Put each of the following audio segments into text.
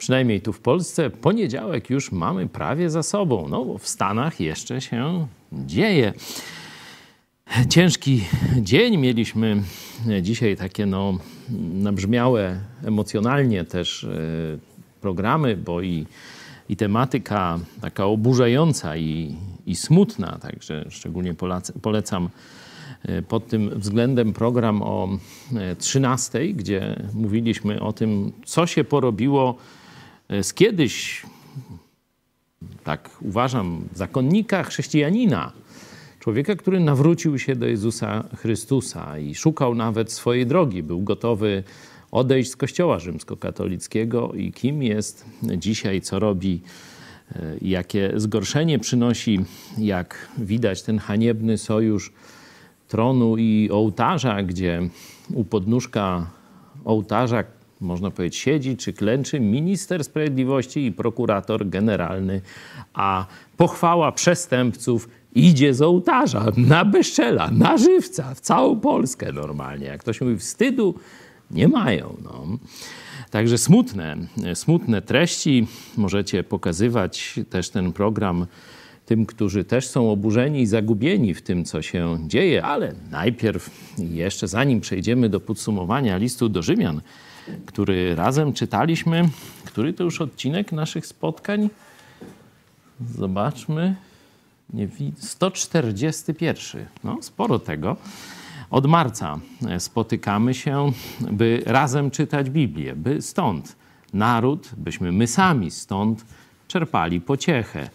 przynajmniej tu w Polsce, poniedziałek już mamy prawie za sobą. No bo w Stanach jeszcze się dzieje. Ciężki dzień mieliśmy dzisiaj, takie no, nabrzmiałe emocjonalnie też e, programy, bo i, i tematyka taka oburzająca i, i smutna, także szczególnie polecam e, pod tym względem program o 13, e, gdzie mówiliśmy o tym, co się porobiło z kiedyś, tak uważam, zakonnika chrześcijanina, człowieka, który nawrócił się do Jezusa Chrystusa i szukał nawet swojej drogi, był gotowy odejść z Kościoła rzymskokatolickiego i kim jest dzisiaj, co robi, e, jakie zgorszenie przynosi, jak widać ten haniebny sojusz tronu i ołtarza, gdzie u podnóżka ołtarza można powiedzieć, siedzi czy klęczy minister sprawiedliwości i prokurator generalny, a pochwała przestępców idzie z ołtarza na Beszczela, na Żywca, w całą Polskę normalnie. Jak ktoś mówi, wstydu nie mają. No. Także smutne, smutne treści. Możecie pokazywać też ten program tym, którzy też są oburzeni i zagubieni w tym, co się dzieje, ale najpierw, jeszcze zanim przejdziemy do podsumowania listu do Rzymian, który razem czytaliśmy. Który to już odcinek naszych spotkań? Zobaczmy. Nie 141. No, sporo tego. Od marca spotykamy się, by razem czytać Biblię, by stąd naród, byśmy my sami stąd czerpali pociechę.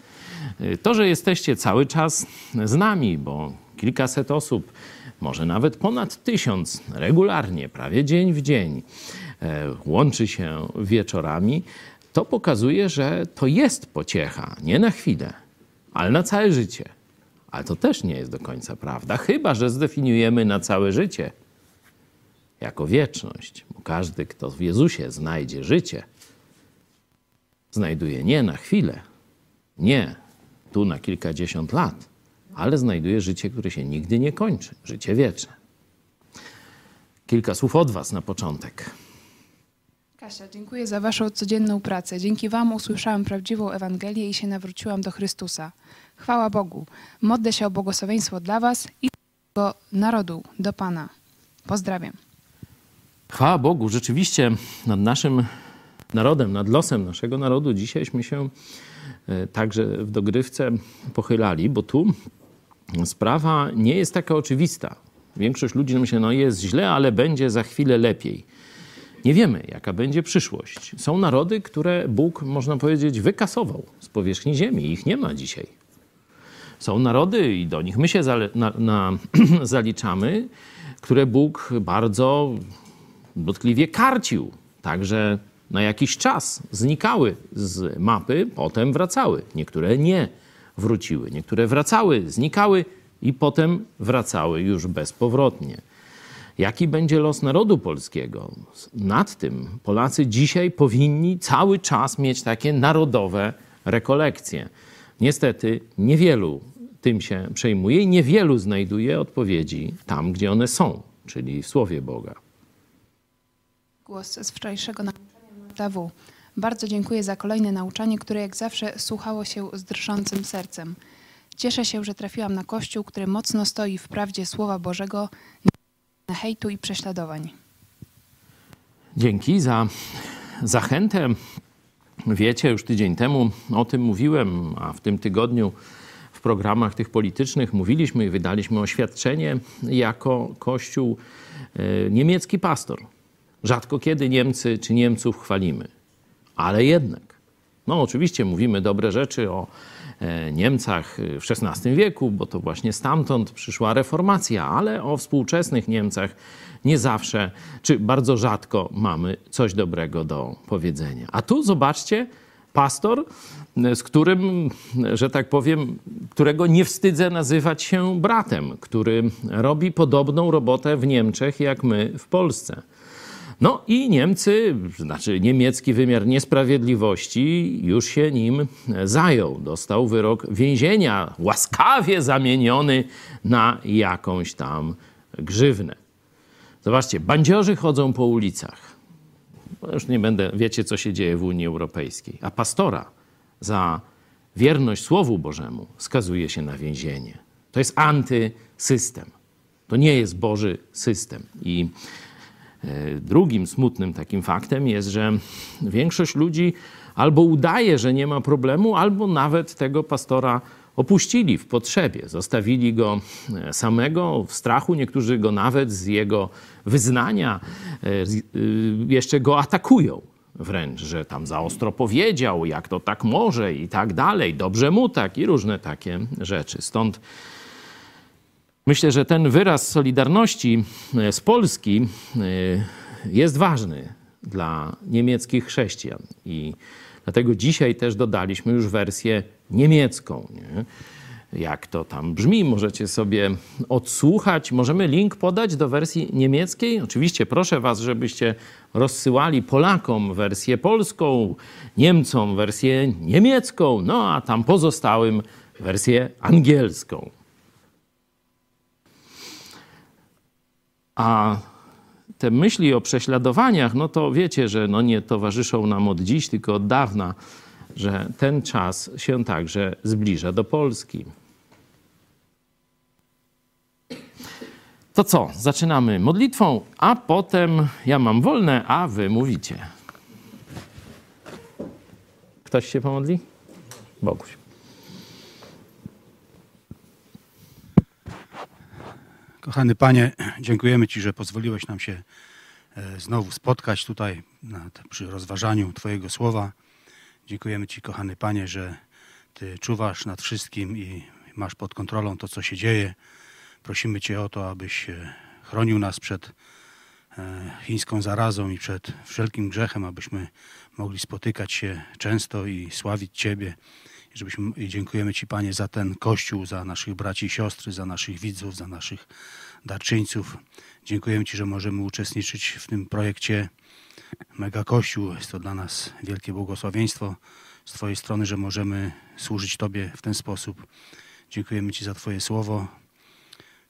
To, że jesteście cały czas z nami, bo kilkaset osób, może nawet ponad tysiąc regularnie, prawie dzień w dzień, E, łączy się wieczorami, to pokazuje, że to jest pociecha, nie na chwilę, ale na całe życie. Ale to też nie jest do końca prawda, chyba że zdefiniujemy na całe życie jako wieczność. Bo każdy, kto w Jezusie znajdzie życie, znajduje nie na chwilę, nie tu na kilkadziesiąt lat, ale znajduje życie, które się nigdy nie kończy życie wieczne. Kilka słów od Was na początek. Kasia, dziękuję za Waszą codzienną pracę. Dzięki Wam usłyszałam prawdziwą Ewangelię i się nawróciłam do Chrystusa. Chwała Bogu. Modlę się o błogosławieństwo dla Was i do narodu, do Pana. Pozdrawiam. Chwała Bogu. Rzeczywiście nad naszym narodem, nad losem naszego narodu dzisiejśmy się e, także w dogrywce pochylali, bo tu sprawa nie jest taka oczywista. Większość ludzi myśli, no jest źle, ale będzie za chwilę lepiej. Nie wiemy, jaka będzie przyszłość. Są narody, które Bóg, można powiedzieć, wykasował z powierzchni ziemi. Ich nie ma dzisiaj. Są narody, i do nich my się na, na, zaliczamy, które Bóg bardzo dotkliwie karcił. Także na jakiś czas znikały z mapy, potem wracały. Niektóre nie wróciły, niektóre wracały, znikały i potem wracały już bezpowrotnie. Jaki będzie los narodu polskiego? Nad tym Polacy dzisiaj powinni cały czas mieć takie narodowe rekolekcje. Niestety niewielu tym się przejmuje i niewielu znajduje odpowiedzi tam, gdzie one są, czyli w Słowie Boga. Głos z wczorajszego nauczania W. Bardzo dziękuję za kolejne nauczanie, które jak zawsze słuchało się z drżącym sercem. Cieszę się, że trafiłam na Kościół, który mocno stoi w prawdzie Słowa Bożego, hejtu i prześladowań. Dzięki za zachętę. Wiecie, już tydzień temu o tym mówiłem, a w tym tygodniu w programach tych politycznych mówiliśmy i wydaliśmy oświadczenie jako Kościół e, niemiecki pastor. Rzadko kiedy Niemcy czy Niemców chwalimy, ale jednak. No, oczywiście mówimy dobre rzeczy o E, Niemcach w XVI wieku, bo to właśnie stamtąd przyszła reformacja, ale o współczesnych Niemcach nie zawsze, czy bardzo rzadko mamy coś dobrego do powiedzenia. A tu zobaczcie, pastor, z którym, że tak powiem, którego nie wstydzę nazywać się bratem, który robi podobną robotę w Niemczech jak my w Polsce. No i Niemcy, znaczy niemiecki wymiar niesprawiedliwości już się nim zajął. Dostał wyrok więzienia, łaskawie zamieniony na jakąś tam grzywnę. Zobaczcie, bandziorzy chodzą po ulicach. już nie będę, wiecie co się dzieje w Unii Europejskiej, a pastora za wierność Słowu Bożemu skazuje się na więzienie. To jest antysystem. To nie jest Boży system. I drugim smutnym takim faktem jest, że większość ludzi albo udaje, że nie ma problemu, albo nawet tego pastora opuścili w potrzebie. Zostawili go e, samego w strachu. Niektórzy go nawet z jego wyznania e, jeszcze go atakują wręcz, że tam za ostro powiedział, jak to tak może i tak dalej, dobrze mu tak i różne takie rzeczy. Stąd myślę, że ten wyraz solidarności e, z Polski e, jest ważny dla niemieckich chrześcijan i dlatego dzisiaj też dodaliśmy już wersję niemiecką. Nie? jak to tam brzmi. Możecie sobie odsłuchać. Możemy link podać do wersji niemieckiej. Oczywiście proszę Was, żebyście rozsyłali Polakom wersję polską, Niemcom wersję niemiecką, no a tam pozostałym wersję angielską. A te myśli o prześladowaniach, no to wiecie, że no nie towarzyszą nam od dziś, tylko od dawna że ten czas się także zbliża do Polski. To co? Zaczynamy modlitwą, a potem ja mam wolne, a wy mówicie. Ktoś się pomodli? Boguś. Kochany Panie, dziękujemy Ci, że pozwoliłeś nam się e, znowu spotkać tutaj przy rozważaniu Twojego słowa. Dziękujemy Ci, kochany Panie, że Ty czuwasz nad wszystkim i masz pod kontrolą to, co się dzieje. Prosimy Cię o to, abyś e, chronił nas przed e, chińską zarazą i przed wszelkim grzechem, abyśmy mogli spotykać się często i sławić Ciebie. Żebyśmy, I dziękujemy Ci, Panie, za ten Kościół, za naszych braci i siostry, za naszych widzów, za naszych darczyńców. Dziękujemy Ci, że możemy uczestniczyć w tym projekcie Mega Kościół. Jest to dla nas wielkie błogosławieństwo z Twojej strony, że możemy służyć Tobie w ten sposób. Dziękujemy Ci za Twoje słowo,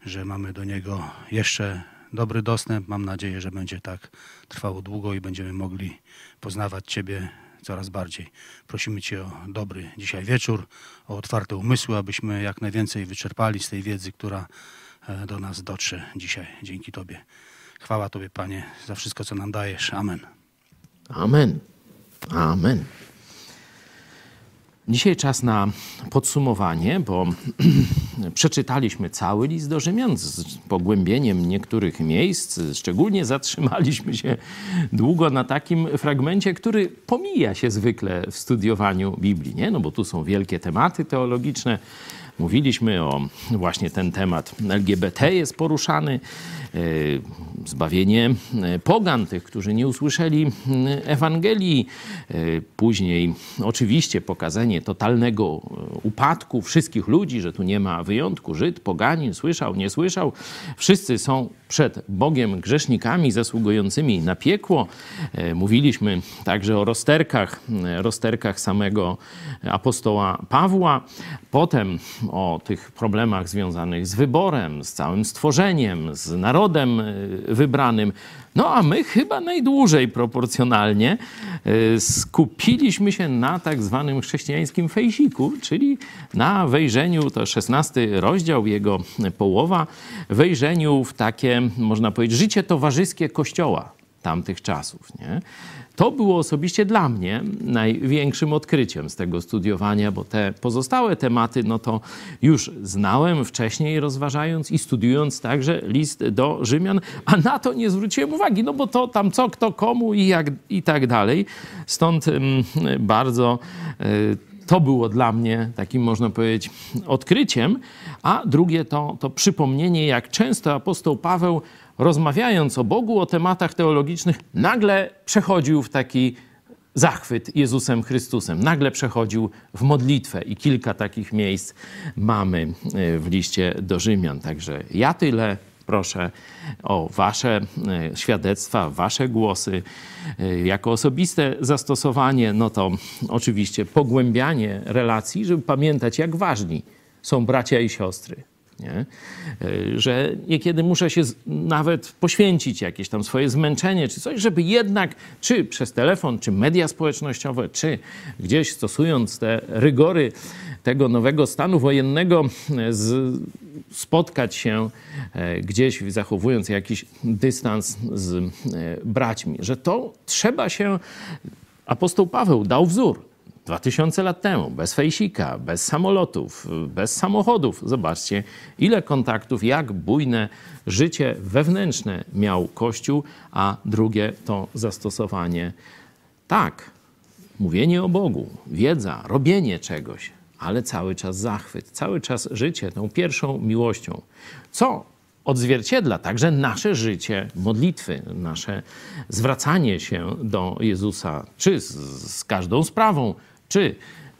że mamy do niego jeszcze dobry dostęp. Mam nadzieję, że będzie tak trwało długo i będziemy mogli poznawać Ciebie coraz bardziej. Prosimy Cię o dobry dzisiaj wieczór, o otwarte umysły, abyśmy jak najwięcej wyczerpali z tej wiedzy, która e, do nas dotrze dzisiaj. Dzięki Tobie. Chwała Tobie, Panie, za wszystko, co nam dajesz. Amen. Amen. Amen. Dzisiaj czas na podsumowanie, bo przeczytaliśmy cały list do Rzymian z pogłębieniem niektórych miejsc. Szczególnie zatrzymaliśmy się długo na takim fragmencie, który pomija się zwykle w studiowaniu Biblii, nie? No bo tu są wielkie tematy teologiczne. Mówiliśmy o właśnie ten temat LGBT jest poruszany. E, zbawienie e, pogan, tych, którzy nie usłyszeli Ewangelii. E, później oczywiście pokazanie totalnego upadku wszystkich ludzi, że tu nie ma wyjątku. Żyd, poganin, słyszał, nie słyszał. Wszyscy są przed Bogiem grzesznikami zasługującymi na piekło. Mówiliśmy także o rozterkach, rozterkach samego apostoła Pawła. Potem o tych problemach związanych z wyborem, z całym stworzeniem, z narodem y, wybranym. No a my chyba najdłużej proporcjonalnie y, skupiliśmy się na tak zwanym chrześcijańskim fejsiku, czyli na wejrzeniu, to szesnasty rozdział, jego połowa, wejrzeniu w takie, można powiedzieć, życie towarzyskie Kościoła tamtych czasów. Nie? To było osobiście dla mnie największym odkryciem z tego studiowania, bo te pozostałe tematy, no to już znałem wcześniej, rozważając i studiując także list do Rzymian, a na to nie zwróciłem uwagi, no bo to tam co, kto komu i, jak, i tak dalej. Stąd mm, bardzo y, to było dla mnie takim, można powiedzieć, odkryciem, a drugie to, to przypomnienie, jak często apostoł Paweł rozmawiając o Bogu, o tematach teologicznych, nagle przechodził w taki zachwyt Jezusem Chrystusem. Nagle przechodził w modlitwę i kilka takich miejsc mamy e, w liście do Rzymian. Także ja tyle. Proszę o Wasze e, świadectwa, Wasze głosy. E, jako osobiste zastosowanie, no to oczywiście pogłębianie relacji, żeby pamiętać, jak ważni są bracia i siostry Nie? E, że niekiedy muszę się nawet poświęcić jakieś tam swoje zmęczenie czy coś, żeby jednak, czy przez telefon, czy media społecznościowe, czy gdzieś stosując te rygory tego nowego stanu wojennego, e, z, spotkać się e, gdzieś, zachowując jakiś dystans z braćmi. Że to trzeba się. Apostoł Paweł dał wzór. 2000 lat temu, bez fejsika, bez samolotów, bez samochodów. Zobaczcie, ile kontaktów, jak bujne życie wewnętrzne miał Kościół, a drugie to zastosowanie. Tak, mówienie o Bogu, wiedza, robienie czegoś, ale cały czas zachwyt, cały czas życie tą pierwszą miłością. Co odzwierciedla także nasze życie modlitwy, nasze zwracanie się do Jezusa, czy z, z każdą sprawą, czy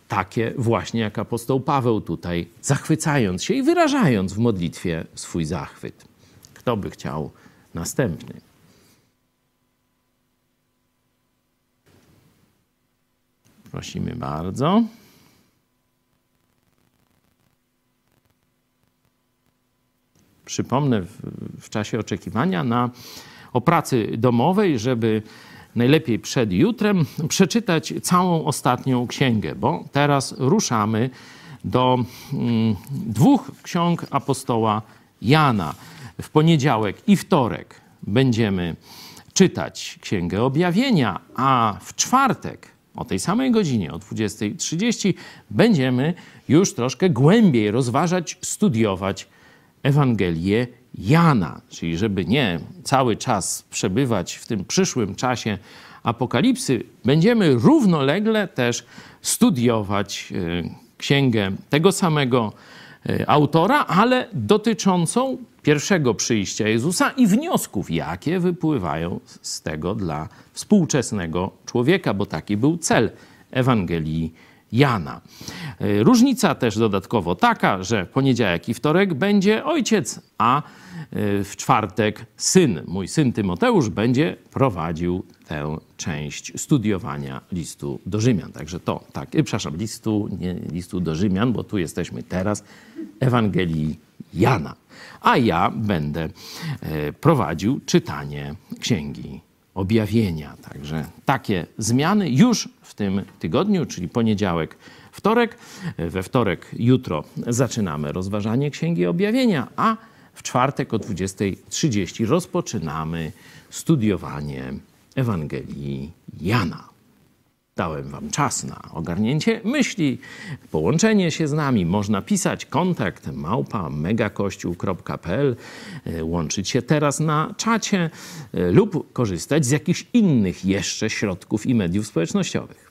takie właśnie jak apostoł Paweł tutaj, zachwycając się i wyrażając w modlitwie swój zachwyt. Kto by chciał następny? Prosimy bardzo. Przypomnę w, w czasie oczekiwania na o pracy domowej, żeby najlepiej przed jutrem, przeczytać całą ostatnią księgę, bo teraz ruszamy do mm, dwóch ksiąg apostoła Jana. W poniedziałek i wtorek będziemy czytać Księgę Objawienia, a w czwartek o tej samej godzinie, o 20.30, będziemy już troszkę głębiej rozważać, studiować Ewangelię Jana, czyli żeby nie cały czas przebywać w tym przyszłym czasie apokalipsy, będziemy równolegle też studiować e, księgę tego samego e, autora, ale dotyczącą pierwszego przyjścia Jezusa i wniosków, jakie wypływają z tego dla współczesnego człowieka, bo taki był cel Ewangelii Jana. E, różnica też dodatkowo taka, że poniedziałek i wtorek będzie ojciec, a e, w czwartek syn. Mój syn Tymoteusz będzie prowadził tę część studiowania listu do Rzymian. Także to, tak, e, przepraszam, listu, nie listu do Rzymian, bo tu jesteśmy teraz, Ewangelii Jana. A ja będę prowadził czytanie księgi objawienia. Także takie zmiany już w tym tygodniu, czyli poniedziałek, wtorek. We wtorek, jutro zaczynamy rozważanie Księgi Objawienia, a w czwartek o 20.30 rozpoczynamy studiowanie Ewangelii Jana. Dałem Wam czas na ogarnięcie myśli, połączenie się z nami. Można pisać kontakt małpa megakościół.pl, e, łączyć się teraz na czacie e, lub korzystać z jakichś innych jeszcze środków i mediów społecznościowych.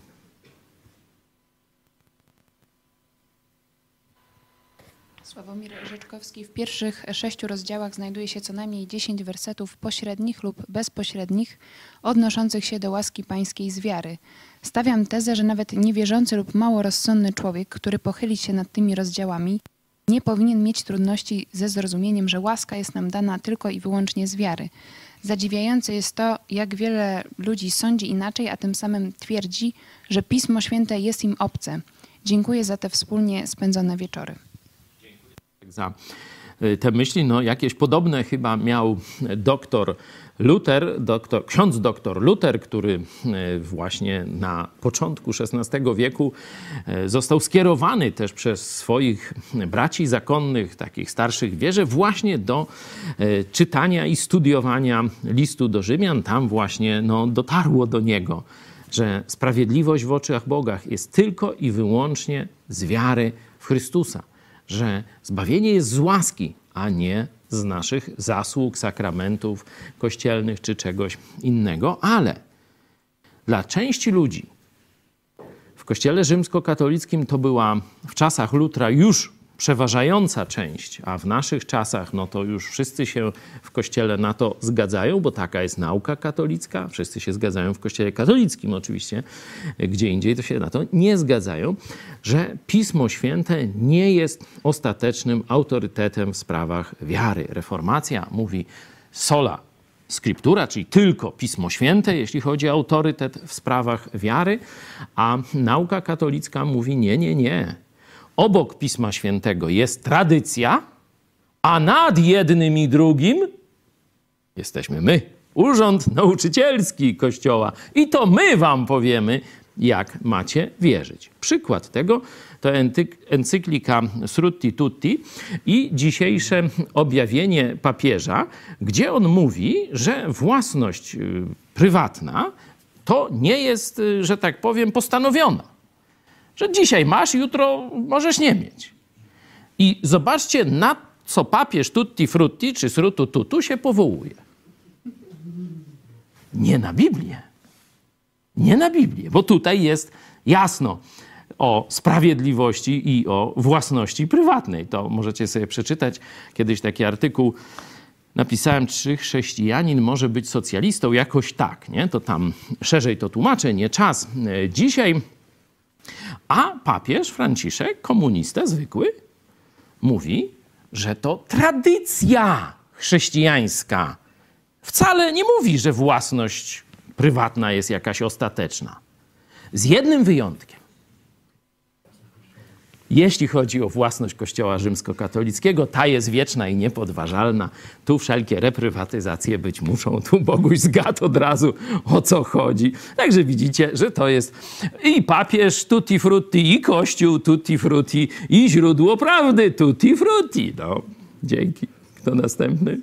Sławomir Rzeczkowski w pierwszych sześciu rozdziałach znajduje się co najmniej dziesięć wersetów pośrednich lub bezpośrednich odnoszących się do łaski pańskiej z wiary. Stawiam tezę, że nawet niewierzący lub mało rozsądny człowiek, który pochyli się nad tymi rozdziałami, nie powinien mieć trudności ze zrozumieniem, że łaska jest nam dana tylko i wyłącznie z wiary. Zadziwiające jest to, jak wiele ludzi sądzi inaczej, a tym samym twierdzi, że Pismo Święte jest im obce. Dziękuję za te wspólnie spędzone wieczory. Dziękuję te myśli. No, jakieś podobne chyba miał doktor Luther, doktor, ksiądz doktor Luther, który e, właśnie na początku XVI wieku e, został skierowany też przez swoich braci zakonnych, takich starszych wierzy, właśnie do czytania i studiowania listu do Rzymian. Tam właśnie no, dotarło do niego, że sprawiedliwość w oczach Boga jest tylko i wyłącznie z wiary w Chrystusa, że zbawienie jest z łaski, a nie z naszych zasług, sakramentów kościelnych czy czegoś innego, ale dla części ludzi w kościele rzymskokatolickim to była w czasach Lutra już przeważająca część, a w naszych czasach, no to już wszyscy się w kościele na to zgadzają, bo taka jest nauka katolicka, wszyscy się zgadzają w kościele katolickim oczywiście, gdzie indziej to się na to nie zgadzają, że Pismo Święte nie jest ostatecznym autorytetem w sprawach wiary. Reformacja mówi sola Scriptura, czyli tylko Pismo Święte, jeśli chodzi o autorytet w sprawach wiary, a nauka katolicka mówi nie, nie, nie obok Pisma Świętego jest tradycja, A nad jednym i drugim jesteśmy my, Urząd Nauczycielski Kościoła. I to my wam powiemy, jak macie wierzyć. Przykład tego to encyklika Srutti Tutti i dzisiejsze objawienie papieża, gdzie on mówi, że własność y, prywatna to nie jest, y, że tak powiem, postanowiona. Że dzisiaj masz, jutro możesz nie mieć. I zobaczcie, na co papież Tutti Frutti czy Srutu Tutu się powołuje. Nie na Biblię. Nie na Biblię, bo tutaj jest jasno o sprawiedliwości i o własności prywatnej. To możecie sobie przeczytać kiedyś taki artykuł. Napisałem, czy chrześcijanin może być socjalistą? Jakoś tak, nie? To tam szerzej to tłumaczę, nie czas e, dzisiaj. A papież Franciszek, komunista zwykły, mówi, że to tradycja chrześcijańska. Wcale nie mówi, że własność prywatna jest jakaś ostateczna. Z jednym wyjątkiem. Jeśli chodzi o własność Kościoła rzymskokatolickiego, ta jest wieczna i niepodważalna. Tu wszelkie reprywatyzacje być muszą. Tu Boguś zgadł od razu, o co chodzi. Także widzicie, że to jest i papież tutti frutti, i Kościół tutti frutti, i źródło prawdy tutti frutti. No, dzięki. Kto następny?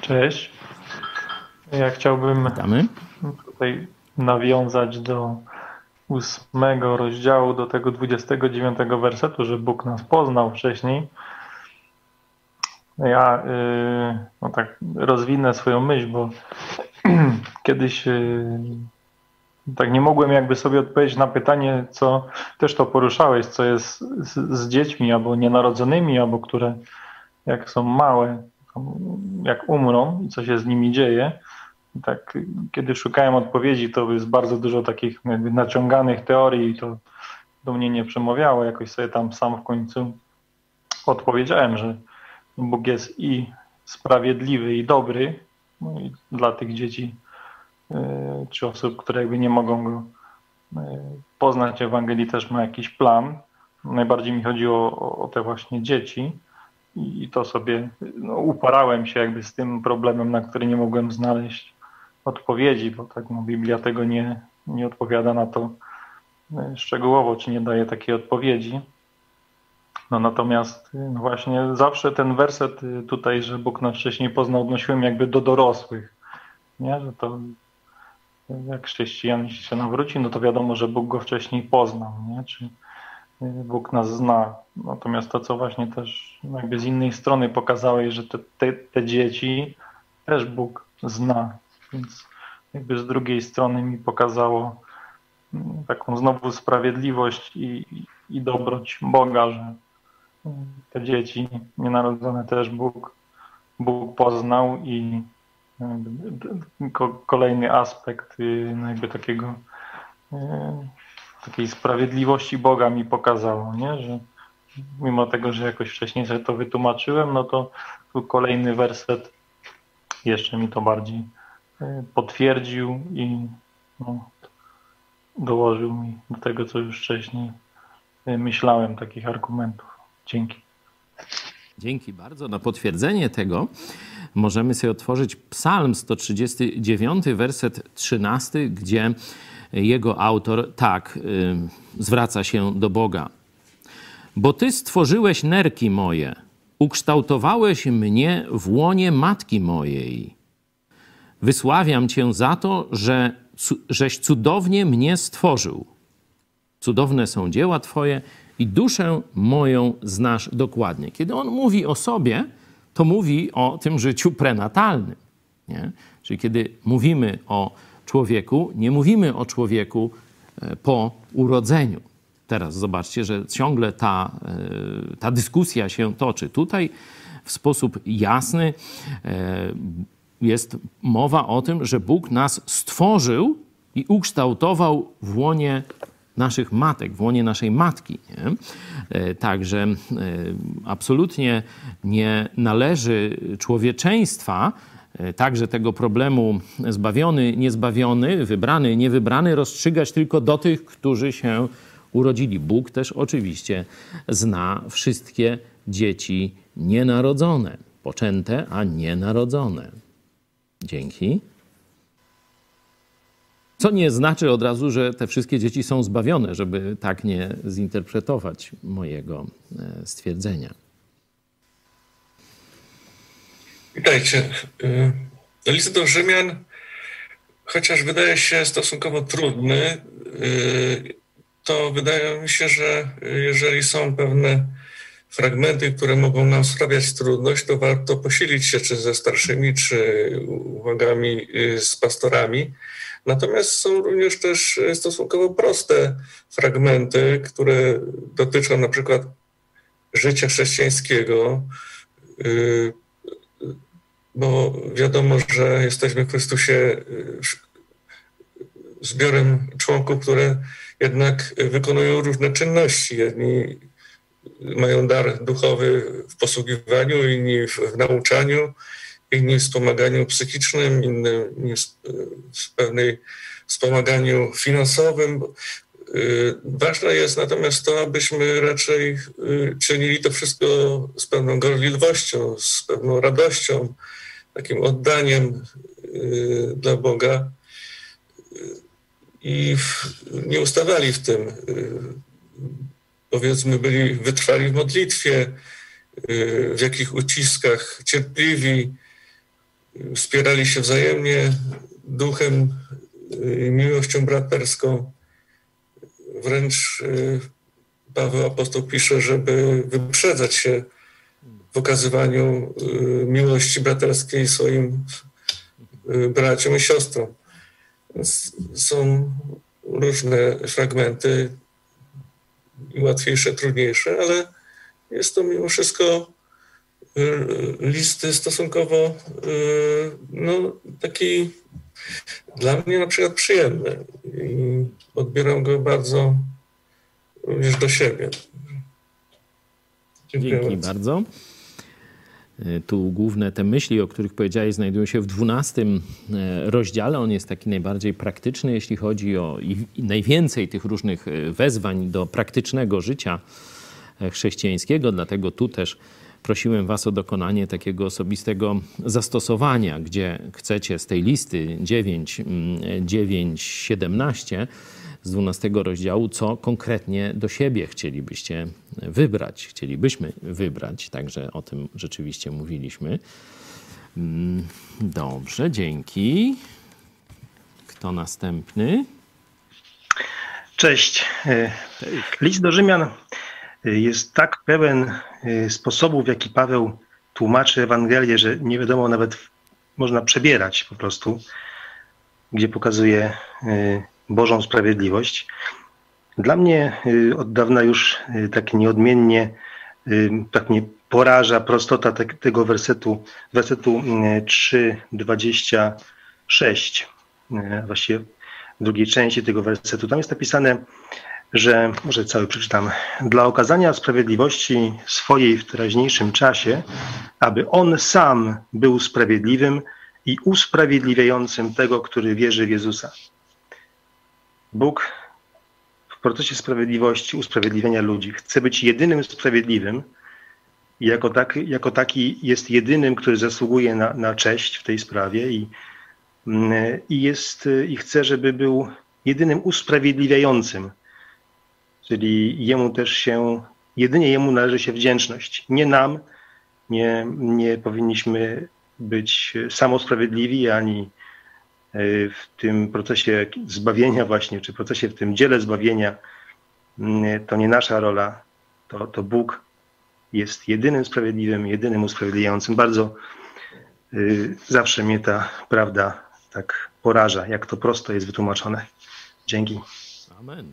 Cześć. Ja chciałbym Witamy. tutaj nawiązać do ósmego rozdziału, do tego 29 wersetu, że Bóg nas poznał wcześniej. Ja yy, no tak rozwinę swoją myśl, bo kiedyś yy, tak nie mogłem jakby sobie odpowiedzieć na pytanie, co też to poruszałeś, co jest z, z dziećmi albo nienarodzonymi, albo które jak są małe, jak umrą i co się z nimi dzieje. Tak, kiedy szukałem odpowiedzi, to jest bardzo dużo takich naciąganych teorii i to do mnie nie przemawiało. Jakoś sobie tam sam w końcu odpowiedziałem, że Bóg jest i sprawiedliwy i dobry no i dla tych dzieci e, czy osób, które jakby nie mogą go e, poznać Ewangelii też ma jakiś plan. Najbardziej mi chodzi o, o te właśnie dzieci i to sobie no, uparałem się jakby z tym problemem, na który nie mogłem znaleźć odpowiedzi, bo tak no, Biblia tego nie, nie odpowiada na to e, szczegółowo, czy nie daje takiej odpowiedzi. No natomiast no właśnie zawsze ten werset y, tutaj, że Bóg nas wcześniej poznał, odnosiłem jakby do dorosłych, nie? że to jak chrześcijan się nawróci, no to wiadomo, że Bóg go wcześniej poznał, nie? czy Bóg nas zna. Natomiast to, co właśnie też jakby z innej strony pokazałeś, że te, te, te dzieci też Bóg zna. Więc jakby z drugiej strony mi pokazało mm, taką znowu sprawiedliwość i, i dobroć Boga, że mm, te dzieci nienarodzone też Bóg, Bóg poznał i kolejny aspekt y, no jakby takiego y, takiej sprawiedliwości Boga mi pokazało, nie? że mimo tego, że jakoś wcześniej sobie to wytłumaczyłem, no to tu kolejny werset jeszcze mi to bardziej potwierdził i no, dołożył mi do tego, co już wcześniej e, myślałem, takich argumentów. Dzięki. Dzięki bardzo. Na potwierdzenie tego możemy sobie otworzyć Psalm 139, werset 13, gdzie jego autor tak y, zwraca się do Boga. Bo Ty stworzyłeś nerki moje, ukształtowałeś mnie w łonie matki mojej. Wysławiam Cię za to, że, żeś cudownie mnie stworzył. Cudowne są dzieła Twoje i duszę moją znasz dokładnie. Kiedy on mówi o sobie, to mówi o tym życiu prenatalnym. Nie? Czyli kiedy mówimy o człowieku, nie mówimy o człowieku e, po urodzeniu. Teraz zobaczcie, że ciągle ta, e, ta dyskusja się toczy. Tutaj w sposób jasny e, jest mowa o tym, że Bóg nas stworzył i ukształtował w łonie naszych matek, w łonie naszej matki. Nie? Także absolutnie nie należy człowieczeństwa E, także tego problemu zbawiony, niezbawiony, wybrany, niewybrany rozstrzygać tylko do tych, którzy się urodzili. Bóg też oczywiście zna wszystkie dzieci nienarodzone, poczęte, a nienarodzone. Dzięki. Co nie znaczy od razu, że te wszystkie dzieci są zbawione, żeby tak nie zinterpretować mojego e, stwierdzenia. Witajcie. Y, list do Rzymian, chociaż wydaje się stosunkowo trudny, y, to wydaje mi się, że jeżeli są pewne fragmenty, które mogą nam sprawiać trudność, to warto posilić się czy ze starszymi, czy uwagami y, z pastorami. Natomiast są również też stosunkowo proste fragmenty, które dotyczą na przykład życia chrześcijańskiego, bo wiadomo, że jesteśmy w Chrystusie y, zbiorem członków, które jednak wykonują różne czynności. Jedni mają dar duchowy w posługiwaniu, inni w, nauczaniu, inni w wspomaganiu psychicznym, inni w, w pewnej wspomaganiu finansowym. Y, ważne jest natomiast to, abyśmy raczej y, czynili to wszystko z pewną gorliwością, z pewną radością, takim oddaniem y, dla Boga i nie ustawali w tym. Powiedzmy, byli wytrwali w modlitwie, w jakich uciskach, cierpliwi, wspierali się wzajemnie duchem, miłością braterską wręcz y, Paweł Apostoł pisze, żeby wyprzedzać się w okazywaniu y, miłości braterskiej swoim y, braciom i siostrom. Są różne fragmenty, łatwiejsze, trudniejsze, ale jest to mimo wszystko listy stosunkowo no, taki dla mnie na przykład przyjemny i odbieram go bardzo również do siebie. Dziękuję Dzięki bardzo. bardzo. E, tu główne te myśli, o których powiedziałeś, znajdują się w dwunastym e, rozdziale. On jest taki najbardziej praktyczny, jeśli chodzi o najwięcej tych różnych e, wezwań do praktycznego życia chrześcijańskiego, dlatego tu też prosiłem Was o dokonanie takiego osobistego zastosowania, gdzie chcecie z tej listy 9, 9 17 z 12 rozdziału, co konkretnie do siebie chcielibyście wybrać, chcielibyśmy wybrać, także o tym rzeczywiście mówiliśmy. Mm, dobrze, dzięki. Kto następny? Cześć. List do Rzymian jest tak pełen y, sposobów, w jaki Paweł tłumaczy Ewangelię, że nie wiadomo nawet można przebierać po prostu, gdzie pokazuje y, Bożą sprawiedliwość. Dla mnie y, od dawna już tak nieodmiennie tak mnie poraża prostota tego wersetu, wersetu 3:26, właściwie drugiej części tego wersetu. Tam jest napisane, że, może cały przeczytam, dla okazania sprawiedliwości swojej w teraźniejszym czasie, aby on sam był sprawiedliwym i usprawiedliwiającym tego, który wierzy w Jezusa. Bóg w procesie sprawiedliwości, usprawiedliwienia ludzi chce być jedynym sprawiedliwym i jako, tak, jako taki jest jedynym, który zasługuje na, na cześć w tej sprawie i, i, jest, i chce, żeby był jedynym usprawiedliwiającym czyli jemu też się, jedynie jemu należy się wdzięczność. Nie nam, nie, nie powinniśmy być samosprawiedliwi ani e, w tym procesie zbawienia właśnie, czy procesie w tym dziele zbawienia, mm, to nie nasza rola, to, to Bóg jest jedynym sprawiedliwym, jedynym usprawiedliwiającym. Bardzo y, zawsze mnie ta prawda tak poraża, jak to prosto jest wytłumaczone. Dzięki. Amen.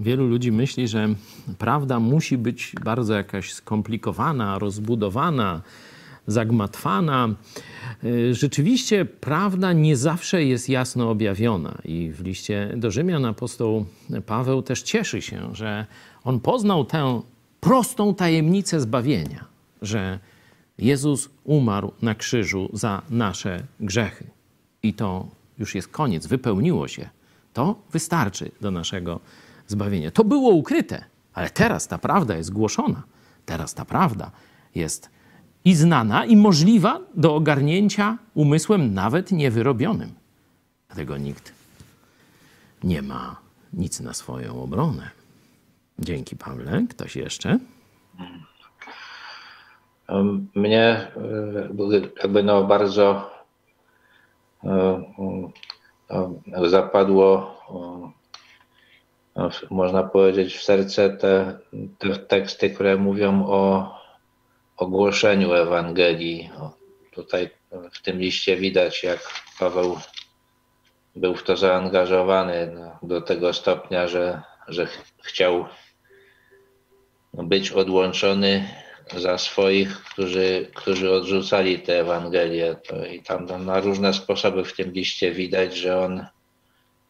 Wielu ludzi myśli, że prawda musi być bardzo jakaś skomplikowana, rozbudowana, zagmatwana. Y, rzeczywiście prawda nie zawsze jest jasno objawiona i w liście do Rzymian apostoł Paweł też cieszy się, że on poznał tę prostą tajemnicę zbawienia, że Jezus umarł na krzyżu za nasze grzechy. I to już jest koniec, wypełniło się To wystarczy do naszego zbawienia. To było ukryte, ale teraz ta prawda jest głoszona. Teraz ta prawda jest i znana, i możliwa do ogarnięcia umysłem nawet niewyrobionym. Dlatego nikt nie ma nic na swoją obronę. Dzięki, Pawle. Ktoś jeszcze? Mnie y, jakby no bardzo y, zapadło, no, można powiedzieć, w serce te, te teksty, które mówią o ogłoszeniu Ewangelii. Tutaj w tym liście widać, jak Paweł był w to zaangażowany no, do tego stopnia, że, że chciał być odłączony za swoich, którzy, którzy odrzucali tę Ewangelię. To I tam na różne sposoby w tym liście widać, że on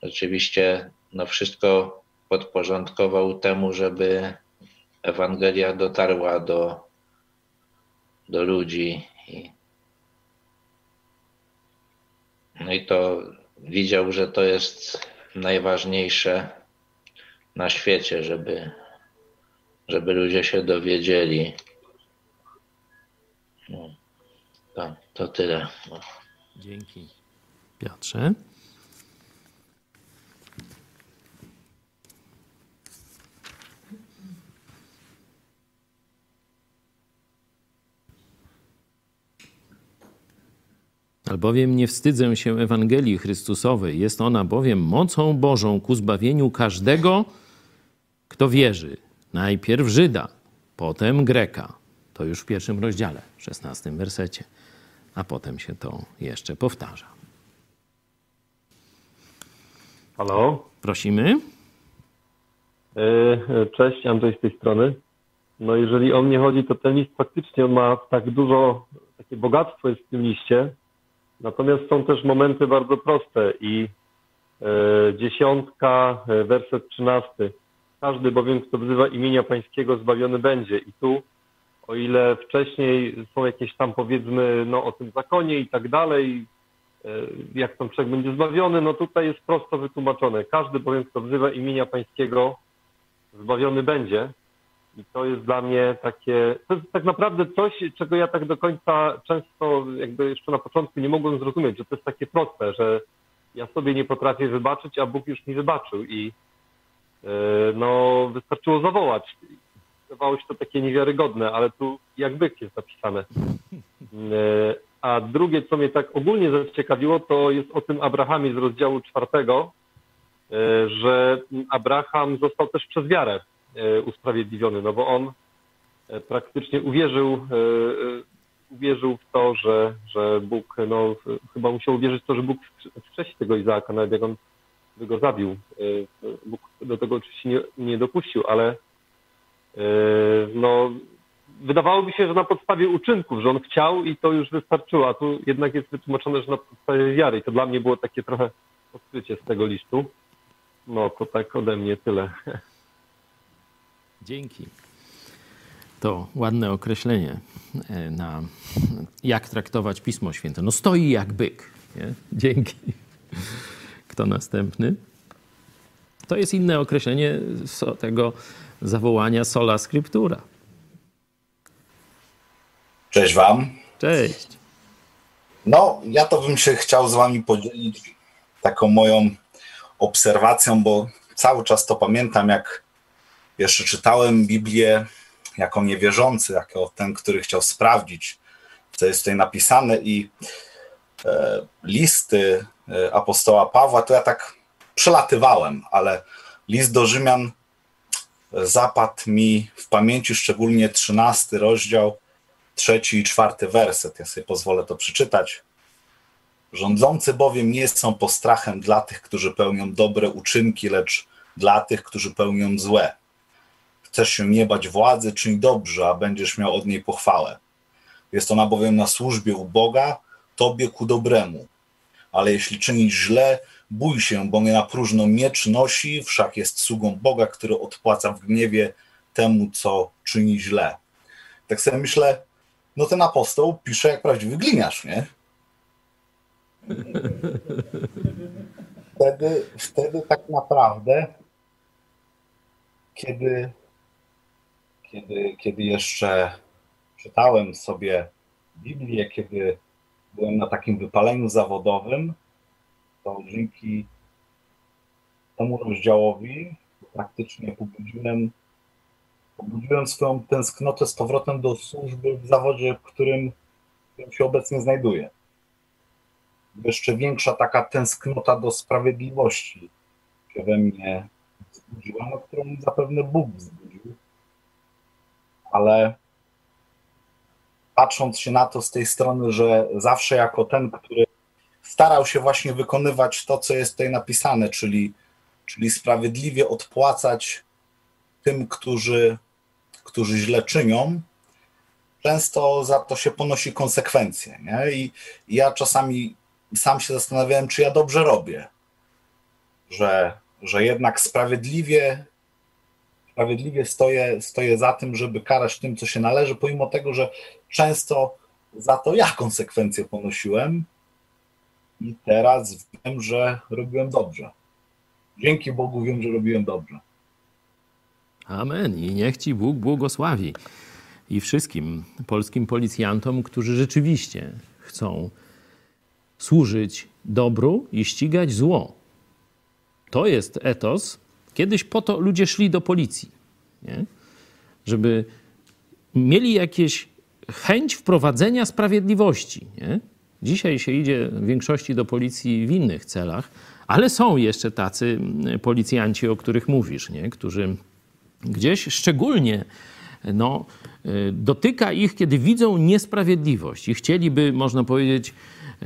rzeczywiście no, wszystko podporządkował temu, żeby Ewangelia dotarła do, do ludzi. I, no i to widział, że to jest najważniejsze na świecie, żeby, żeby ludzie się dowiedzieli. No, to, to tyle. Dzięki. Piotrze. Albowiem nie wstydzę się Ewangelii Chrystusowej. Jest ona bowiem mocą Bożą ku zbawieniu każdego, kto wierzy. Najpierw Żyda, potem Greka. To już w pierwszym rozdziale, w szesnastym wersecie. A potem się to jeszcze powtarza. Halo? Prosimy. E, e, cześć, Andrzej z tej strony. No jeżeli o mnie chodzi, to ten list faktycznie on ma tak dużo, takie bogactwo jest w tym liście, Natomiast są też momenty bardzo proste i e, dziesiątka, e, werset trzynasty. Każdy bowiem, kto wzywa imienia Pańskiego, zbawiony będzie. I tu, o ile wcześniej są jakieś tam powiedzmy no, o tym zakonie i tak dalej, e, jak tam człowiek będzie zbawiony, no tutaj jest prosto wytłumaczone. Każdy bowiem, kto wzywa imienia Pańskiego, zbawiony będzie. I to jest dla mnie takie, to jest tak naprawdę coś, czego ja tak do końca często jakby jeszcze na początku nie mogłem zrozumieć, że to jest takie proste, że ja sobie nie potrafię wybaczyć, a Bóg już mi wybaczył i yy, no wystarczyło zawołać. Wydawało się to takie niewiarygodne, ale tu jak byk jest napisane. Yy, a drugie, co mnie tak ogólnie zaciekawiło, to jest o tym Abrahamie z rozdziału czwartego, yy, że Abraham został też przez wiarę E, usprawiedliwiony, no bo on e, praktycznie uwierzył, e, uwierzył w to, że, że Bóg, no chyba musiał uwierzyć w to, że Bóg wcześniej tego Izaaka, nawet jak on by go zabił. Bóg do tego oczywiście nie, nie dopuścił, ale no wydawałoby się, że na podstawie uczynków, że on chciał i to już wystarczyło, a tu jednak jest wytłumaczone, że na podstawie wiary i to dla mnie było takie trochę odkrycie z tego listu. No to tak ode mnie tyle. Dzięki. To ładne określenie e, na jak traktować Pismo Święte. No stoi jak byk. Nie? Dzięki. Kto następny? To jest inne określenie tego zawołania sola scriptura. Cześć Wam. Cześć. No, ja to bym się chciał z Wami podzielić taką moją obserwacją, bo cały czas to pamiętam, jak jeszcze czytałem Biblię jako niewierzący, jako ten, który chciał sprawdzić, co jest tutaj napisane i e, listy e, apostoła Pawła, to ja tak przelatywałem, ale list do Rzymian zapadł mi w pamięci szczególnie 13 rozdział, trzeci i czwarty werset. Ja sobie pozwolę to przeczytać. Rządzący bowiem nie są postrachem dla tych, którzy pełnią dobre uczynki, lecz dla tych, którzy pełnią złe chcesz się nie bać władzy, czyń dobrze, a będziesz miał od niej pochwałę. Jest ona bowiem na służbie u Boga, tobie ku dobremu. Ale jeśli czynisz źle, bój się, bo nie na próżno miecz nosi, wszak jest sługą Boga, który odpłaca w gniewie temu, co czyni źle. Tak sobie myślę, no ten apostoł pisze jak prawdziwy gliniarz, nie? wtedy, wtedy tak naprawdę, kiedy, kiedy, kiedy jeszcze czytałem sobie Biblię, kiedy byłem na takim wypaleniu zawodowym, to dzięki temu rozdziałowi praktycznie pobudziłem, pobudziłem swoją tęsknotę z powrotem do służby w zawodzie, w którym, się obecnie znajduję. Jeszcze większa taka tęsknota do sprawiedliwości się we mnie wzbudziła, no, którą zapewne Bóg wzbudził. Ale patrząc się na to z tej strony, że zawsze jako ten, który starał się właśnie wykonywać to, co jest tutaj napisane, czyli, czyli sprawiedliwie odpłacać tym, którzy, którzy źle czynią, często za to się ponosi konsekwencje. Nie? I, ja czasami sam się zastanawiałem, czy ja dobrze robię, że, że jednak sprawiedliwie sprawiedliwie stoję, stoję za tym, żeby karać tym, co się należy, pomimo tego, że często za to ja konsekwencje ponosiłem i teraz wiem, że robiłem dobrze. Dzięki Bogu wiem, że robiłem dobrze. Amen. I niech Ci Bóg błogosławi. I wszystkim polskim policjantom, którzy rzeczywiście chcą służyć dobru i ścigać zło. To jest etos, Kiedyś po to ludzie szli do policji, nie? żeby mieli jakieś chęć wprowadzenia sprawiedliwości. Nie? Dzisiaj się idzie w większości do policji w innych celach, ale są jeszcze tacy policjanci, o których mówisz, nie? którzy gdzieś szczególnie no, dotyka ich, kiedy widzą niesprawiedliwość i chcieliby, można powiedzieć,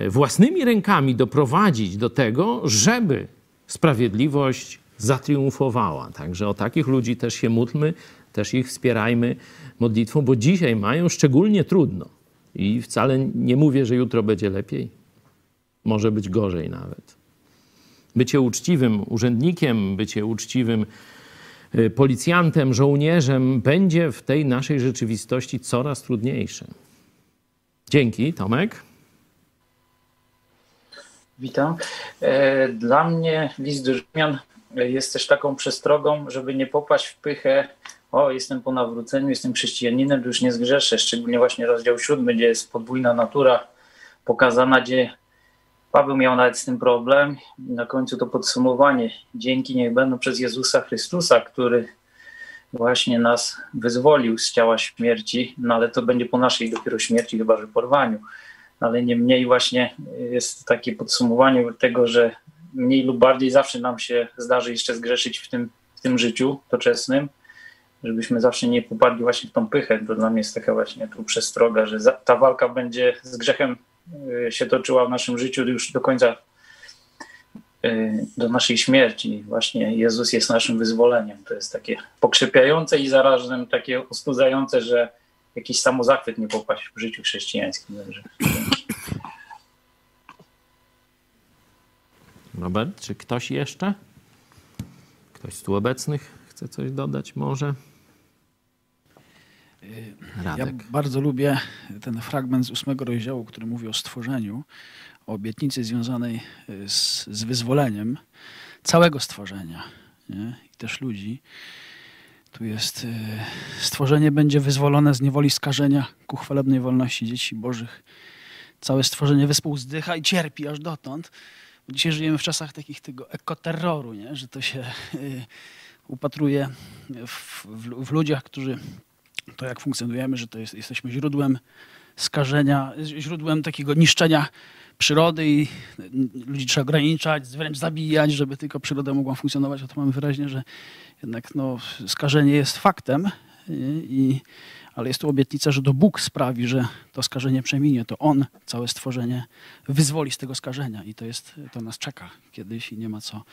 własnymi rękami doprowadzić do tego, żeby sprawiedliwość zatriumfowała. Także o takich ludzi też się módlmy, też ich wspierajmy modlitwą, bo dzisiaj mają szczególnie trudno. I wcale nie mówię, że jutro będzie lepiej. Może być gorzej nawet. Bycie uczciwym urzędnikiem, bycie uczciwym y, policjantem, żołnierzem będzie w tej naszej rzeczywistości coraz trudniejsze. Dzięki, Tomek. Witam. E, dla mnie list do Rzymian jest też taką przestrogą, żeby nie popaść w pychę, o jestem po nawróceniu, jestem chrześcijaninem, już nie zgrzeszę, szczególnie właśnie rozdział siódmy, gdzie jest podwójna natura pokazana, gdzie Paweł miał nawet z tym problem. Na końcu to podsumowanie. Dzięki niech będą przez Jezusa Chrystusa, który właśnie nas wyzwolił z ciała śmierci, no ale to będzie po naszej dopiero śmierci, chyba że porwaniu. Ale niemniej właśnie jest takie podsumowanie tego, że mniej lub bardziej zawsze nam się zdarzy jeszcze zgrzeszyć w tym, w tym życiu doczesnym, żebyśmy zawsze nie popadli właśnie w tą pychę. To dla mnie jest taka właśnie tu przestroga, że za, ta walka będzie z grzechem y, się toczyła w naszym życiu już do końca, y, do naszej śmierci. Właśnie Jezus jest naszym wyzwoleniem. To jest takie pokrzepiające i zarazem takie ostudzające, że jakiś samozachwyt nie popaść w życiu chrześcijańskim. Także. Robert, czy ktoś jeszcze? Ktoś z tu obecnych chce coś dodać może? Radek. Ja bardzo lubię ten fragment z ósmego rozdziału, który mówi o stworzeniu, o obietnicy związanej z, z wyzwoleniem całego stworzenia nie? i też ludzi. Tu jest stworzenie będzie wyzwolone z niewoli skażenia ku chwalebnej wolności dzieci bożych. Całe stworzenie wespół zdycha i cierpi aż dotąd. Dzisiaj żyjemy w czasach takich tego ekoterroru, nie? że to się y, upatruje w, w, w, ludziach, którzy to jak funkcjonujemy, że to jest, jesteśmy źródłem skażenia, źródłem takiego niszczenia przyrody i ludzi trzeba ograniczać, wręcz zabijać, żeby tylko przyroda mogła funkcjonować. A to mamy wyraźnie, że jednak no, skażenie jest faktem i, ale jest tu obietnica, że to Bóg sprawi, że to skażenie przeminie, to On całe stworzenie wyzwoli z tego skażenia i to, jest, to nas czeka kiedyś i nie ma, co,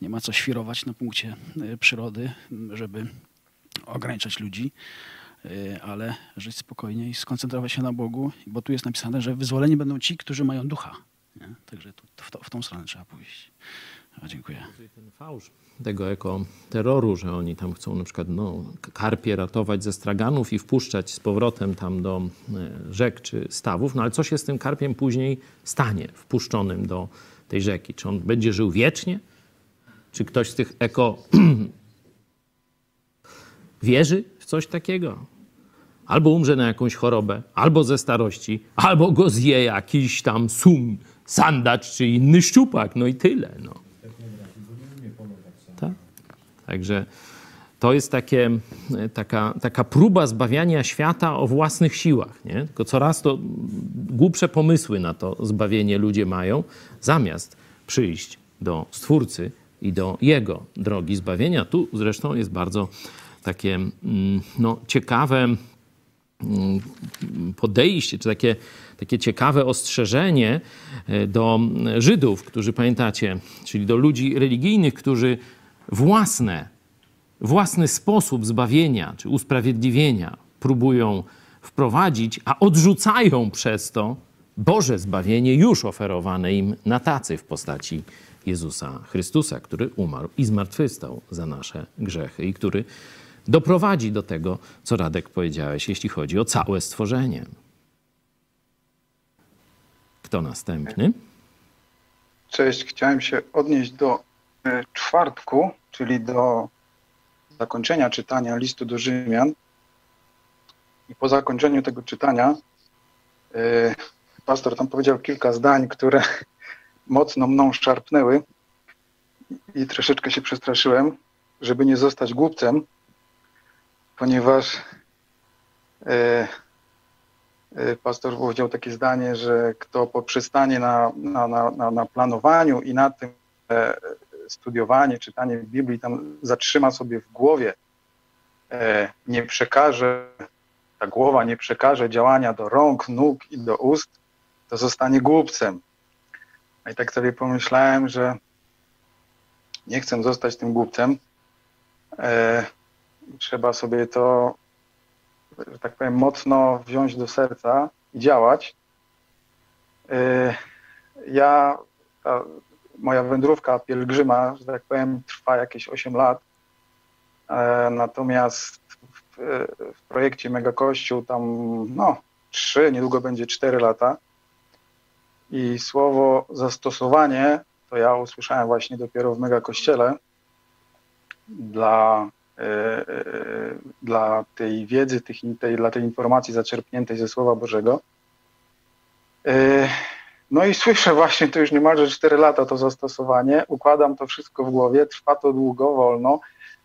nie ma co świrować na punkcie e, przyrody, żeby ograniczać ludzi, e, ale żyć spokojnie i skoncentrować się na Bogu, bo tu jest napisane, że wyzwoleni będą ci, którzy mają ducha. Nie? Także tu, w, to, w tą stronę trzeba pójść. A, dziękuję. Ten fałsz tego ekoterroru, że oni tam chcą na przykład no, karpie ratować ze straganów i wpuszczać z powrotem tam do e, rzek czy stawów. No ale co się z tym karpiem później stanie, wpuszczonym do tej rzeki? Czy on będzie żył wiecznie? Czy ktoś z tych eko wierzy w coś takiego? Albo umrze na jakąś chorobę, albo ze starości, albo go zje jakiś tam sum, sandacz czy inny szczupak. No i tyle. No. Tak? Także to jest takie, taka, taka próba zbawiania świata o własnych siłach. Nie? Tylko coraz to głupsze pomysły na to zbawienie ludzie mają, zamiast przyjść do Stwórcy i do Jego drogi zbawienia. Tu zresztą jest bardzo takie mm, no, ciekawe mm, podejście, czy takie, takie ciekawe ostrzeżenie e, do Żydów, którzy pamiętacie, czyli do ludzi religijnych, którzy własne, własny sposób zbawienia czy usprawiedliwienia próbują wprowadzić, a odrzucają przez to Boże zbawienie już oferowane im na tacy w postaci Jezusa Chrystusa, który umarł i zmartwychwstał za nasze grzechy i który doprowadzi do tego, co Radek powiedziałeś, jeśli chodzi o całe stworzenie. Kto następny? Cześć, chciałem się odnieść do czwartku, czyli do zakończenia czytania listu do Rzymian. I po zakończeniu tego czytania e, pastor tam powiedział kilka zdań, które mocno mną szarpnęły i troszeczkę się przestraszyłem, żeby nie zostać głupcem, ponieważ e, e, pastor powiedział takie zdanie, że kto poprzestanie na, na, na, na planowaniu i na tym studiowanie, czytanie Biblii tam zatrzyma sobie w głowie, e, nie przekaże, ta głowa nie przekaże działania do rąk, nóg i do ust, to zostanie głupcem. I tak sobie pomyślałem, że nie chcę zostać tym głupcem. E, trzeba sobie to, że tak powiem, mocno wziąć do serca i działać. E, ja, moja wędrówka pielgrzyma, że tak powiem, trwa jakieś 8 lat. E, natomiast w, w projekcie Mega Kościół tam, no, 3, niedługo będzie 4 lata. I słowo zastosowanie to ja usłyszałem właśnie dopiero w Mega Kościele dla, e, e, dla tej wiedzy, tych, tej, dla tej informacji zaczerpniętej ze Słowa Bożego. No i słyszę właśnie, to już niemalże 4 lata to zastosowanie, układam to wszystko w głowie, trwa to długo, wolno,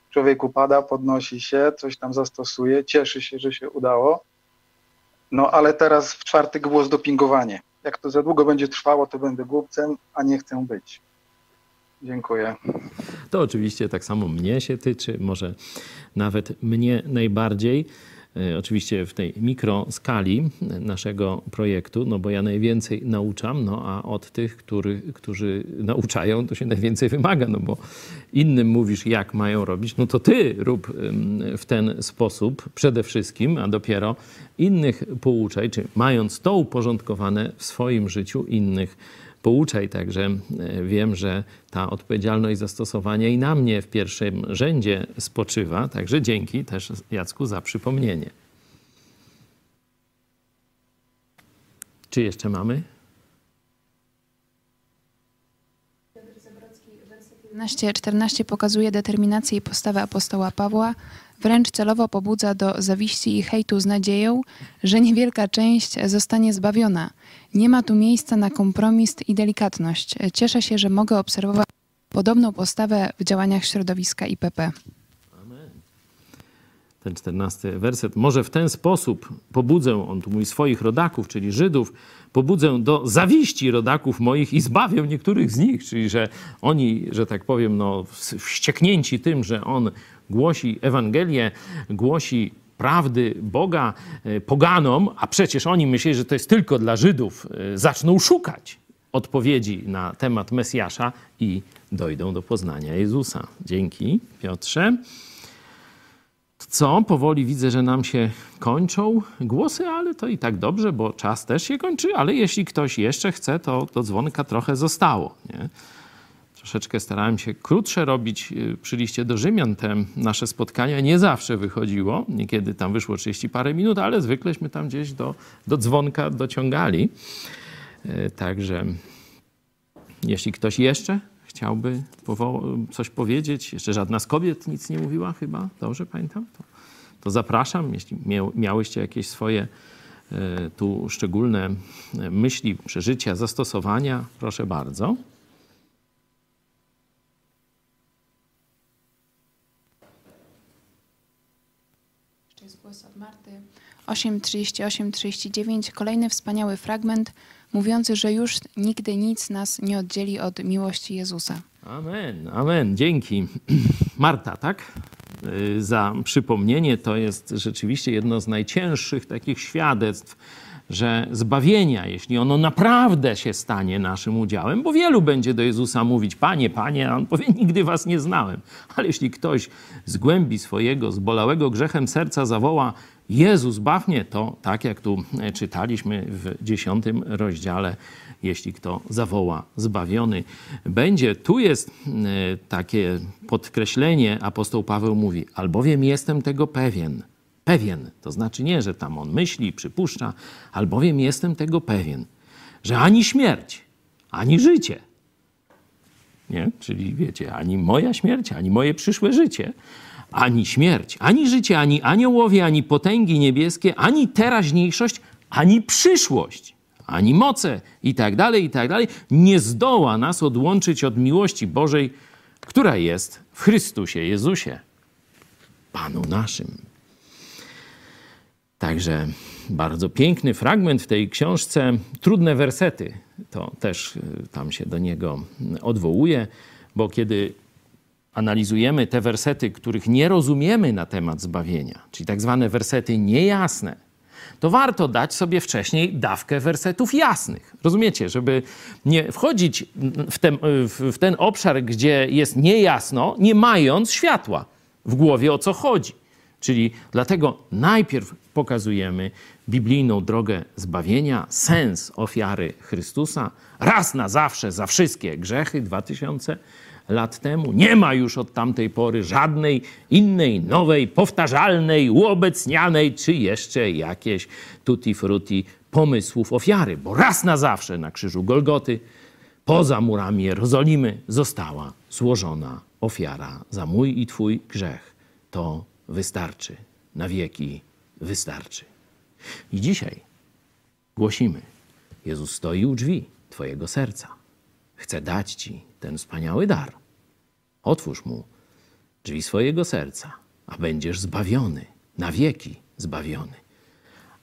człowiek upada, podnosi się, coś tam zastosuje, cieszy się, że się udało, no ale teraz w czwartek było zdopingowanie jak to za długo będzie trwało, to będę głupcem, a nie chcę być. Dziękuję. To oczywiście tak samo mnie się tyczy, może nawet mnie najbardziej. E, oczywiście w tej mikroskali naszego projektu, no bo ja najwięcej nauczam, no a od tych, który, którzy nauczają, to się najwięcej wymaga, no bo innym mówisz, jak mają robić, no to ty rób w ten sposób przede wszystkim, a dopiero innych pouczaj, czy mając to uporządkowane w swoim życiu, innych pouczaj. Także e, wiem, że ta odpowiedzialność zastosowania i na mnie w pierwszym rzędzie spoczywa. Także dzięki też Jacku za przypomnienie. Czy jeszcze mamy? 14 pokazuje determinację i postawę apostoła Pawła, wręcz celowo pobudza do zawiści i hejtu z nadzieją, że niewielka część zostanie zbawiona. Nie ma tu miejsca na kompromis i delikatność. Cieszę się, że mogę obserwować podobną postawę w działaniach środowiska IPP. Ten czternasty werset. Może w ten sposób pobudzę, on tu mówi swoich rodaków, czyli Żydów, pobudzę do zawiści rodaków moich i zbawię niektórych z nich, czyli że oni, że tak powiem, no, wścieknięci tym, że on głosi Ewangelię, głosi prawdy Boga e, poganom, a przecież oni myśleli, że to jest tylko dla Żydów, e, zaczną szukać odpowiedzi na temat Mesjasza i dojdą do poznania Jezusa. Dzięki, Piotrze. Co? Powoli widzę, że nam się kończą głosy, ale to i tak dobrze, bo czas też się kończy, ale jeśli ktoś jeszcze chce, to do dzwonka trochę zostało. Nie? Troszeczkę starałem się krótsze robić y, przy liście do Rzymian. Te nasze spotkania nie zawsze wychodziło. Niekiedy tam wyszło 30 parę minut, ale zwykleśmy tam gdzieś do, do dzwonka dociągali. Y, także jeśli ktoś jeszcze chciałby coś powiedzieć? Jeszcze żadna z kobiet nic nie mówiła chyba? Dobrze pamiętam? To, to zapraszam, jeśli miałyście jakieś swoje e, tu szczególne myśli, przeżycia, zastosowania, proszę bardzo. Głos od Marty. 8:38-39. Kolejny wspaniały fragment mówiący, że już nigdy nic nas nie oddzieli od miłości Jezusa. Amen, amen. Dzięki. Marta, tak? Y, za przypomnienie. To jest rzeczywiście jedno z najcięższych takich świadectw, że zbawienia, jeśli ono naprawdę się stanie naszym udziałem, bo wielu będzie do Jezusa mówić, Panie, Panie, a On powie, nigdy was nie znałem. Ale jeśli ktoś z głębi swojego, zbolałego grzechem serca zawoła, Jezus, baw mnie, to tak jak tu czytaliśmy w dziesiątym rozdziale, jeśli kto zawoła, zbawiony będzie. Tu jest e, takie podkreślenie, apostoł Paweł mówi, albowiem jestem tego pewien. Pewien, to znaczy nie, że tam on myśli, przypuszcza, albowiem jestem tego pewien, że ani śmierć, ani życie, nie? Czyli wiecie, ani moja śmierć, ani moje przyszłe życie, ani śmierć, ani życie, ani aniołowie, ani potęgi niebieskie, ani teraźniejszość, ani przyszłość, ani moce i tak dalej, i tak dalej, nie zdoła nas odłączyć od miłości Bożej, która jest w Chrystusie Jezusie, Panu naszym. Także bardzo piękny fragment w tej książce, trudne wersety, to też y, tam się do niego odwołuje, bo kiedy analizujemy te wersety, których nie rozumiemy na temat zbawienia, czyli tak zwane wersety niejasne, to warto dać sobie wcześniej dawkę wersetów jasnych. Rozumiecie, żeby nie wchodzić w ten, w ten obszar, gdzie jest niejasno, nie mając światła w głowie o co chodzi. Czyli dlatego najpierw pokazujemy biblijną drogę zbawienia, sens ofiary Chrystusa, raz na zawsze za wszystkie grzechy, 2000 lat temu. Nie ma już od tamtej pory żadnej innej, nowej, powtarzalnej, uobecnianej, czy jeszcze jakieś tutti frutti pomysłów ofiary, bo raz na zawsze na krzyżu Golgoty, poza murami Jerozolimy, została złożona ofiara za mój i Twój grzech. To wystarczy, na wieki wystarczy. I dzisiaj głosimy: Jezus stoi u drzwi Twojego serca. Chce dać Ci ten wspaniały dar. Otwórz mu drzwi swojego serca, a będziesz zbawiony, na wieki zbawiony.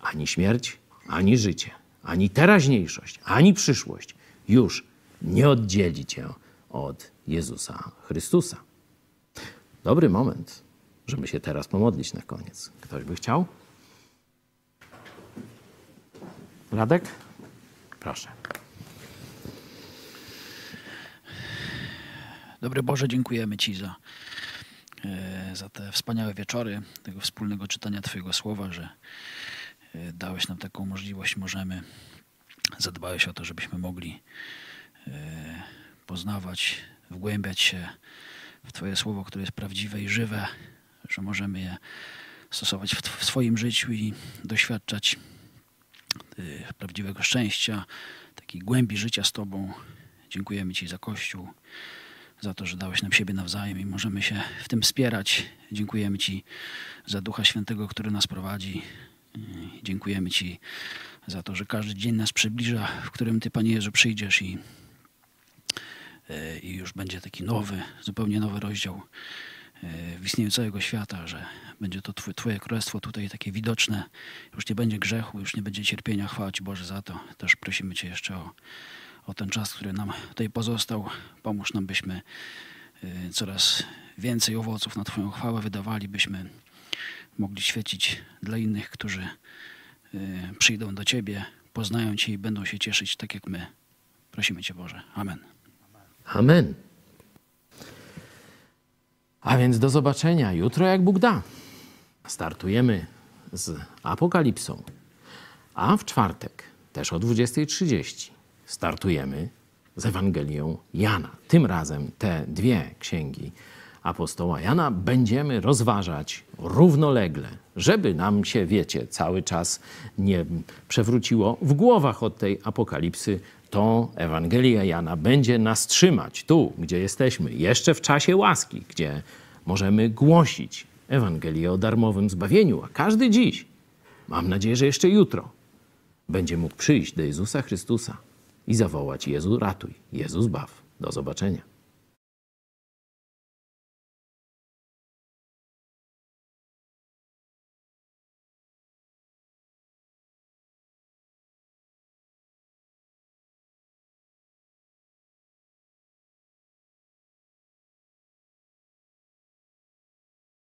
Ani śmierć, ani życie, ani teraźniejszość, ani przyszłość już nie oddzieli cię od Jezusa Chrystusa. Dobry moment, żeby się teraz pomodlić na koniec. Ktoś by chciał? Radek? Proszę. Dobry Boże, dziękujemy Ci za, e, za te wspaniałe wieczory, tego wspólnego czytania Twojego słowa, że e, dałeś nam taką możliwość, możemy, zadbałeś o to, żebyśmy mogli e, poznawać, wgłębiać się w Twoje słowo, które jest prawdziwe i żywe, że możemy je stosować w, swoim życiu i doświadczać prawdziwego szczęścia, takiej głębi życia z Tobą. Dziękujemy Ci za Kościół za to, że dałeś nam siebie nawzajem i możemy się w tym wspierać. Dziękujemy Ci za Ducha Świętego, który nas prowadzi. Dziękujemy Ci za to, że każdy dzień nas przybliża, w którym Ty, Panie Jezu, przyjdziesz i, i już będzie taki nowy, zupełnie nowy rozdział w istnieniu całego świata, że będzie to twoje, twoje Królestwo tutaj takie widoczne. Już nie będzie grzechu, już nie będzie cierpienia. Chwała Ci Boże za to. Też prosimy Cię jeszcze o o ten czas, który nam tutaj pozostał. Pomóż nam, byśmy y, coraz więcej owoców na Twoją chwałę wydawali, byśmy mogli świecić dla innych, którzy y, przyjdą do Ciebie, poznają Cię i będą się cieszyć tak jak my. Prosimy Cię, Boże. Amen. Amen. A więc do zobaczenia jutro, jak Bóg da. Startujemy z Apokalipsą, a w czwartek też o 20.30 startujemy z Ewangelią Jana. Tym razem te dwie księgi apostoła Jana będziemy rozważać równolegle, żeby nam się, wiecie, cały czas nie przewróciło w głowach od tej apokalipsy to Ewangelia Jana będzie nas trzymać tu, gdzie jesteśmy, jeszcze w czasie łaski, gdzie możemy głosić Ewangelię o darmowym zbawieniu, a każdy dziś, mam nadzieję, że jeszcze jutro, będzie mógł przyjść do Jezusa Chrystusa i zawołać: Jezu, ratuj, Jezus, baw. Do zobaczenia.